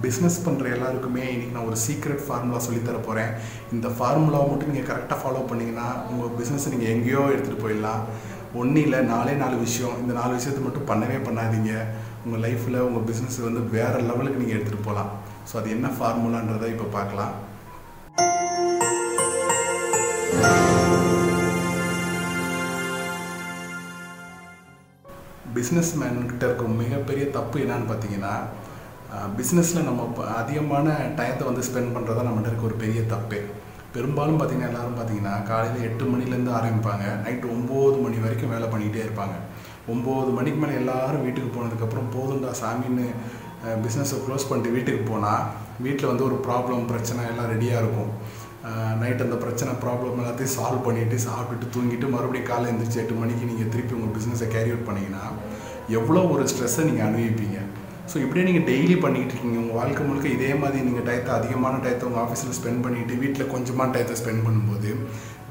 Business பண்ணுற எல்லாருக்குமே இன்றைக்கி நான் ஒரு சீக்ரெட் ஃபார்முலா சொல்லித்தர போகிறேன் இந்த ஃபார்முலாவை மட்டும் நீங்கள் கரெக்டாக ஃபாலோ பண்ணிங்கன்னா உங்கள் பிஸ்னஸை நீங்கள் எங்கேயோ எடுத்துகிட்டு போயிடலாம். ஒன்றும் இல்லை நாலே நாலு விஷயம். இந்த நாலு விஷயத்தை மட்டும் பண்ணவே பண்ணாதீங்க. உங்கள் லைஃப்பில் உங்கள் பிஸ்னஸ் வந்து வேறு லெவலுக்கு நீங்கள் எடுத்துகிட்டு போகலாம். ஸோ அது என்ன ஃபார்முலான்றதை இப்போ பார்க்கலாம். பிஸ்னஸ் மேன்கிட்ட இருக்க மிகப்பெரிய தப்பு என்னன்னு பார்த்தீங்கன்னா பிஸ்னஸில் நம்ம ப- அதிகமான டயத்தை வந்து ஸ்பெண்ட் பண்ணுறதா நம்மகிட்ட இருக்க ஒரு பெரிய தப்பே. பெரும்பாலும் பார்த்தீங்கன்னா எல்லாரும் பார்த்தீங்கன்னா காலையில் எட்டு மணிலேருந்து ஆரம்பிப்பாங்க. நைட்டு ஒம்பது மணி வரைக்கும் வேலை பண்ணிக்கிட்டே இருப்பாங்க. ஒம்பது மணிக்கு மேலே எல்லாரும் வீட்டுக்கு போனதுக்கப்புறம் போதும்டா சாமின்னு பிஸ்னஸை க்ளோஸ் பண்ணிட்டு வீட்டுக்கு போனால் வீட்டில் வந்து ஒரு ப்ராப்ளம் பிரச்சனை எல்லாம் ரெடியாக இருக்கும். நைட் அந்த பிரச்சனை ப்ராப்ளம் எல்லாத்தையும் சால்வ் பண்ணிவிட்டு சாப்பிட்டுட்டு தூங்கிட்டு மறுபடியும் காலை எழுந்திரிச்சு எட்டு மணிக்கு நீங்கள் திருப்பி உங்கள் பிஸ்னஸை கேரி அவுட் பண்ணிங்கன்னா எவ்வளோ ஒரு ஸ்ட்ரெஸ்ஸை நீங்கள் அனுபவிப்பீங்க. ஸோ இப்படியே நீங்கள் டெய்லி பண்ணிக்கிட்டு இருக்கீங்க. உங்கள் வாழ்க்கை முழுக்க இதே மாதிரி நீங்கள் டயத்தை அதிகமான டயத்தை உங்கள் ஆஃபீஸில் ஸ்பெண்ட் பண்ணிவிட்டு வீட்டில் கொஞ்சமான டயத்தை ஸ்பெண்ட் பண்ணும்போது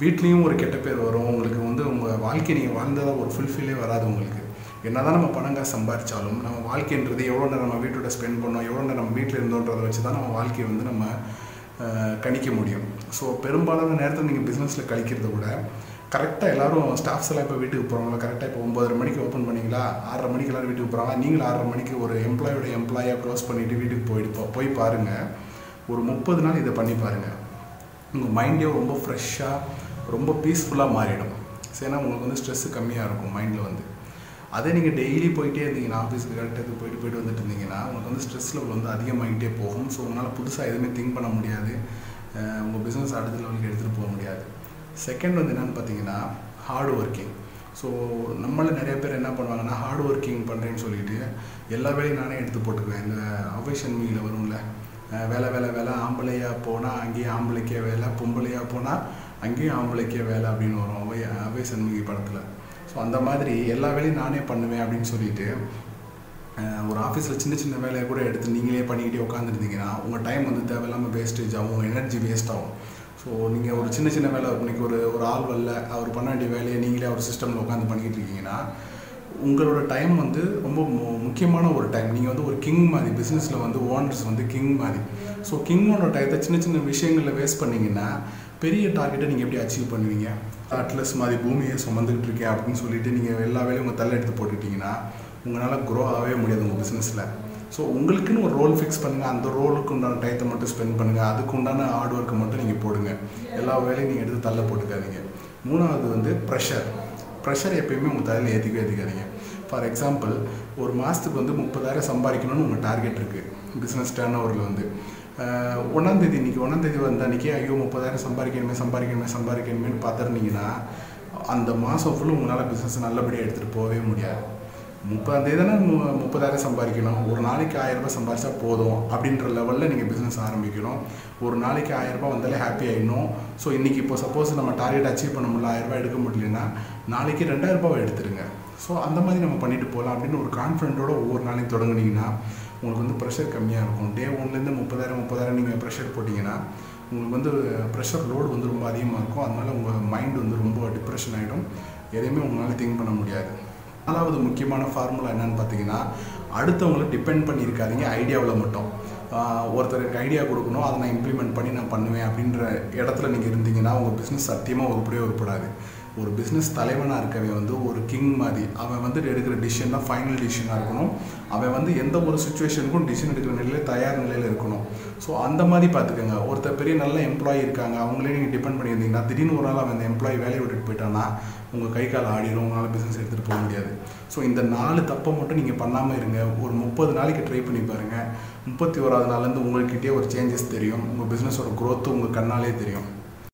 வீட்லேயும் ஒரு கெட்ட பேர் வரும். உங்களுக்கு வந்து உங்கள் வாழ்க்கை நீங்கள் வாழ்ந்ததாக ஒரு ஃபுல்ஃபில்லே வராது உங்களுக்கு. என்னதான் நம்ம பணங்க சம்பாதிச்சாலும் நம்ம வாழ்க்கைன்றது எவ்வளோ நேரம் நம்ம வீட்டோட ஸ்பெண்ட் பண்ணோம் எவ்வளோ நேரம் நம்ம வீட்டில் இருந்தோன்றதை வச்சு தான் நம்ம வாழ்க்கையை வந்து நம்ம கணிக்க முடியும். ஸோ பெரும்பாலான நேரத்தில் நீங்கள் பிஸ்னஸில் கழிக்கிறத விட கரெக்டாக எல்லாரும் ஸ்டாஃப்ஸ் எல்லாம் இப்போ வீட்டுக்கு போகிறாங்களா கரெக்டாக இப்போ ஒம்பதரை மணிக்கு ஓப்பன் பண்ணீங்களா? ஆறரை மணிக்கு எல்லாரும் வீட்டுக்கு போகிறாங்க நீங்களும் ஆறரை மணிக்கு ஒரு எம்ப்ளாயோட எம்ப்ளாயாக க்ளோஸ் பண்ணிவிட்டு வீட்டுக்கு போயிட்டு போய் பாருங்கள் ஒரு முப்பது நாள் இதை பண்ணி பாருங்கள் உங்கள் மைண்டே ரொம்ப ஃப்ரெஷ்ஷாக ரொம்ப பீஸ்ஃபுல்லாக மாறிடும். சரினா ஏன்னா உங்களுக்கு வந்து ஸ்ட்ரெஸ்ஸு கம்மியாக இருக்கும் மைண்டில் வந்து. அதே நீங்கள் டெய்லி போயிட்டே இருந்தீங்கன்னா ஆஃபீஸுக்கு கரெக்டாக போயிட்டு போயிட்டு வந்துட்டு இருந்தீங்கன்னா உங்களுக்கு வந்து ஸ்ட்ரெஸ் லெவல் வந்து அதிகமாகிட்டே போகும். ஸோ உங்களால் புதுசாக எதுவுமே திங்க் பண்ண முடியாது. உங்கள் பிஸ்னஸ் அடுத்த லெவலுக்கு எடுத்துகிட்டு போக முடியாது. செகண்ட் வந்து என்னென்னு பார்த்தீங்கன்னா ஹார்ட் ஒர்க்கிங் ஸோ நம்மள நிறைய பேர் என்ன பண்ணுவாங்கன்னா ஹார்ட் ஒர்க்கிங் பண்ணுறேன்னு சொல்லிட்டு எல்லா வேலையும் நானே எடுத்து போட்டுக்குவேன். இந்த அவேஷன் மீல வரும்ல வேலை வேலை வேலை ஆம்பளையாக போனால் அங்கேயும் ஆம்பளைக்கே வேலை பொம்பளையாக போனால் அங்கேயும் ஆம்பளைக்கே வேலை அப்படின்னு வரும் அவை அவை சண்முகி படத்தில். ஸோ அந்த மாதிரி எல்லா வேலையும் நானே பண்ணுவேன் அப்படின்னு சொல்லிட்டு ஒரு ஆஃபீஸில் சின்ன சின்ன வேலையை கூட எடுத்து நீங்களே பண்ணிக்கிட்டே உட்காந்துருந்தீங்கன்னா உங்கள் டைம் வந்து தேவையில்லாமல் வேஸ்டேஜ் ஆகும் உங்கள் எனர்ஜி வேஸ்ட் ஆகும். ஸோ நீங்கள் ஒரு சின்ன சின்ன வேலை இன்றைக்கி ஒரு ஒரு ஆள் வரல அவர் பண்ண வேண்டிய வேலையை நீங்களே ஒரு சிஸ்டமில் உட்காந்து பண்ணிக்கிட்டு இருக்கீங்கன்னா உங்களோட டைம் வந்து ரொம்ப மு- முக்கியமான ஒரு டைம் நீங்கள் வந்து ஒரு கிங் மாதிரி பிஸ்னஸில் வந்து ஓனர்ஸ் வந்து கிங் மாதிரி. ஸோ கிங்கோட டயத்தை சின்ன சின்ன விஷயங்களில் வேஸ்ட் பண்ணீங்கன்னா பெரிய டார்கெட்டை நீங்கள் எப்படி அச்சீவ் பண்ணுவீங்க? அட்லஸ் மாதிரி பூமியை சுமந்துக்கிட்டு இருக்கேன் அப்படின்னு சொல்லிட்டு நீங்கள் எல்லா வேலையும் உங்கள் தள்ள எடுத்து போட்டுக்கிட்டீங்கன்னா உங்களால் க்ரோ ஆகவே முடியாது உங்கள் பிஸ்னஸில் ஸோ உங்களுக்குன்னு ஒரு ரோல் ஃபிக்ஸ் பண்ணுங்கள் அந்த ரோலுக்கு உண்டான டயத்தை மட்டும் ஸ்பெண்ட் பண்ணுங்கள் அதுக்கு உண்டான ஹார்ட் ஒர்க்கை மட்டும் நீங்கள் போடுங்க. எல்லா வேலையும் நீங்கள் எடுத்து தள்ள போட்டுக்காதீங்க. மூணாவது வந்து ப்ரெஷர் ப்ரெஷர் எப்பயுமே உங்கள் தலையில் ஏற்றிக்கவே ஏற்றிக்காதீங்க ஃபார் எக்ஸாம்பிள் ஒரு மாதத்துக்கு வந்து முப்பதாயிரம் சம்பாதிக்கணும்னு உங்கள் டார்கெட் இருக்குது பிஸ்னஸ் டேர்ன் ஓவரில் வந்து ஒன்றாந்தேதி இன்றைக்கி ஒன்றாந்தேதி வந்த அன்றைக்கி ஐயோ முப்பதாயிரம் சம்பாதிக்கணுமே சம்பாதிக்கணுமே சம்பாதிக்கணுமேனு பார்த்துருந்தீங்கன்னா அந்த மாதம் ஃபுல்லும் உங்களால் பிஸ்னஸ் நல்லபடியாக எடுத்துகிட்டு போகவே முடியாது. முப்பதாந்தேதி தானே மு முப்பதாயிரம் சம்பாதிக்கணும். ஒரு நாளைக்கு ஆயிரம் ரூபாய் சம்பாதிச்சா போதும் அப்படின்ற லெவலில் நீங்கள் பிஸ்னஸ் ஆரம்பிக்கணும். ஒரு நாளைக்கு ஆயிரம் ரூபாய் வந்தாலே ஹாப்பி ஆகிடணும் ஸோ இன்றைக்கி இப்போ சப்போஸ் நம்ம டார்கெட் அச்சீவ் பண்ண முடியல ஆயிரம் ரூபாய் எடுக்க முடியலன்னா நாளைக்கு ரெண்டாயிரம் ரூபாய் எடுத்துருங்க ஸோ அந்த மாதிரி நம்ம பண்ணிட்டு போகலாம் அப்படின்னு ஒரு கான்ஃபிடென்ட்டோட ஒவ்வொரு நாளையும் தொடங்குனீங்கன்னா உங்களுக்கு வந்து ப்ரெஷர் கம்மியாக இருக்கும். டே ஒன்லேருந்து முப்பதாயிரம் முப்பதாயிரம் நீங்கள் ப்ரெஷர் போட்டிங்கன்னா உங்களுக்கு வந்து ப்ரெஷர் லோடு வந்து ரொம்ப அதிகமாக இருக்கும். அதனால உங்கள் மைண்ட் வந்து ரொம்ப டிப்ரெஷன் ஆகிடும் எதையுமே உங்களால் திங்க் பண்ண முடியாது. நாலாவது முக்கியமான ஃபார்முலா என்னன்னு பார்த்தீங்கன்னா அடுத்தவங்கள டிபெண்ட் பண்ணியிருக்காதீங்க ஐடியாவில் மட்டும். ஆஹ் ஒருத்தருக்கு ஐடியா கொடுக்கணும் அதை நான் இம்ப்ளிமெண்ட் பண்ணி நான் பண்ணுவேன் அப்படின்ற இடத்துல நீங்கள் இருந்தீங்கன்னா உங்கள் பிஸ்னஸ் சத்தியமாக உருப்படியே உருப்படாது. ஒரு பிஸ்னஸ் தலைவனாக இருக்கவே வந்து ஒரு கிங் மாதிரி அவன் வந்து எடுக்கிற டிசிஷன் தான் ஃபைனல் டிசிஷனாக இருக்கணும். அவன் வந்து எந்த ஒரு சுச்சுவேஷனுக்கும் டிசிஷன் எடுக்கிற நிலையில் தயார் நிலையில் இருக்கணும். ஸோ அந்த மாதிரி பார்த்துக்கோங்க. ஒருத்தர் பெரிய நல்ல எம்ப்ளாயி இருக்காங்க அவங்களே நீங்கள் டிபெண்ட் பண்ணியிருந்தீங்கன்னா திடீர்னு ஒரு நாள் அவன் அந்த எம்ப்ளாயி வேலையை விட்டுட்டு போயிட்டான்னா உங்கள் கை கால் ஆடிடும் உங்களால் பிஸ்னஸ் எடுத்துகிட்டு போக முடியாது. ஸோ இந்த நாலு தப்பை மட்டும் நீங்கள் பண்ணாமல் இருங்க. ஒரு முப்பது நாளைக்கு ட்ரை பண்ணி பாருங்கள் முப்பத்தி ஓராவது நாள்லேருந்து உங்கள்கிட்டயே ஒரு சேஞ்சஸ் தெரியும். உங்கள் பிஸ்னஸோட க்ரோத்து உங்கள் கண்ணாலே தெரியும்.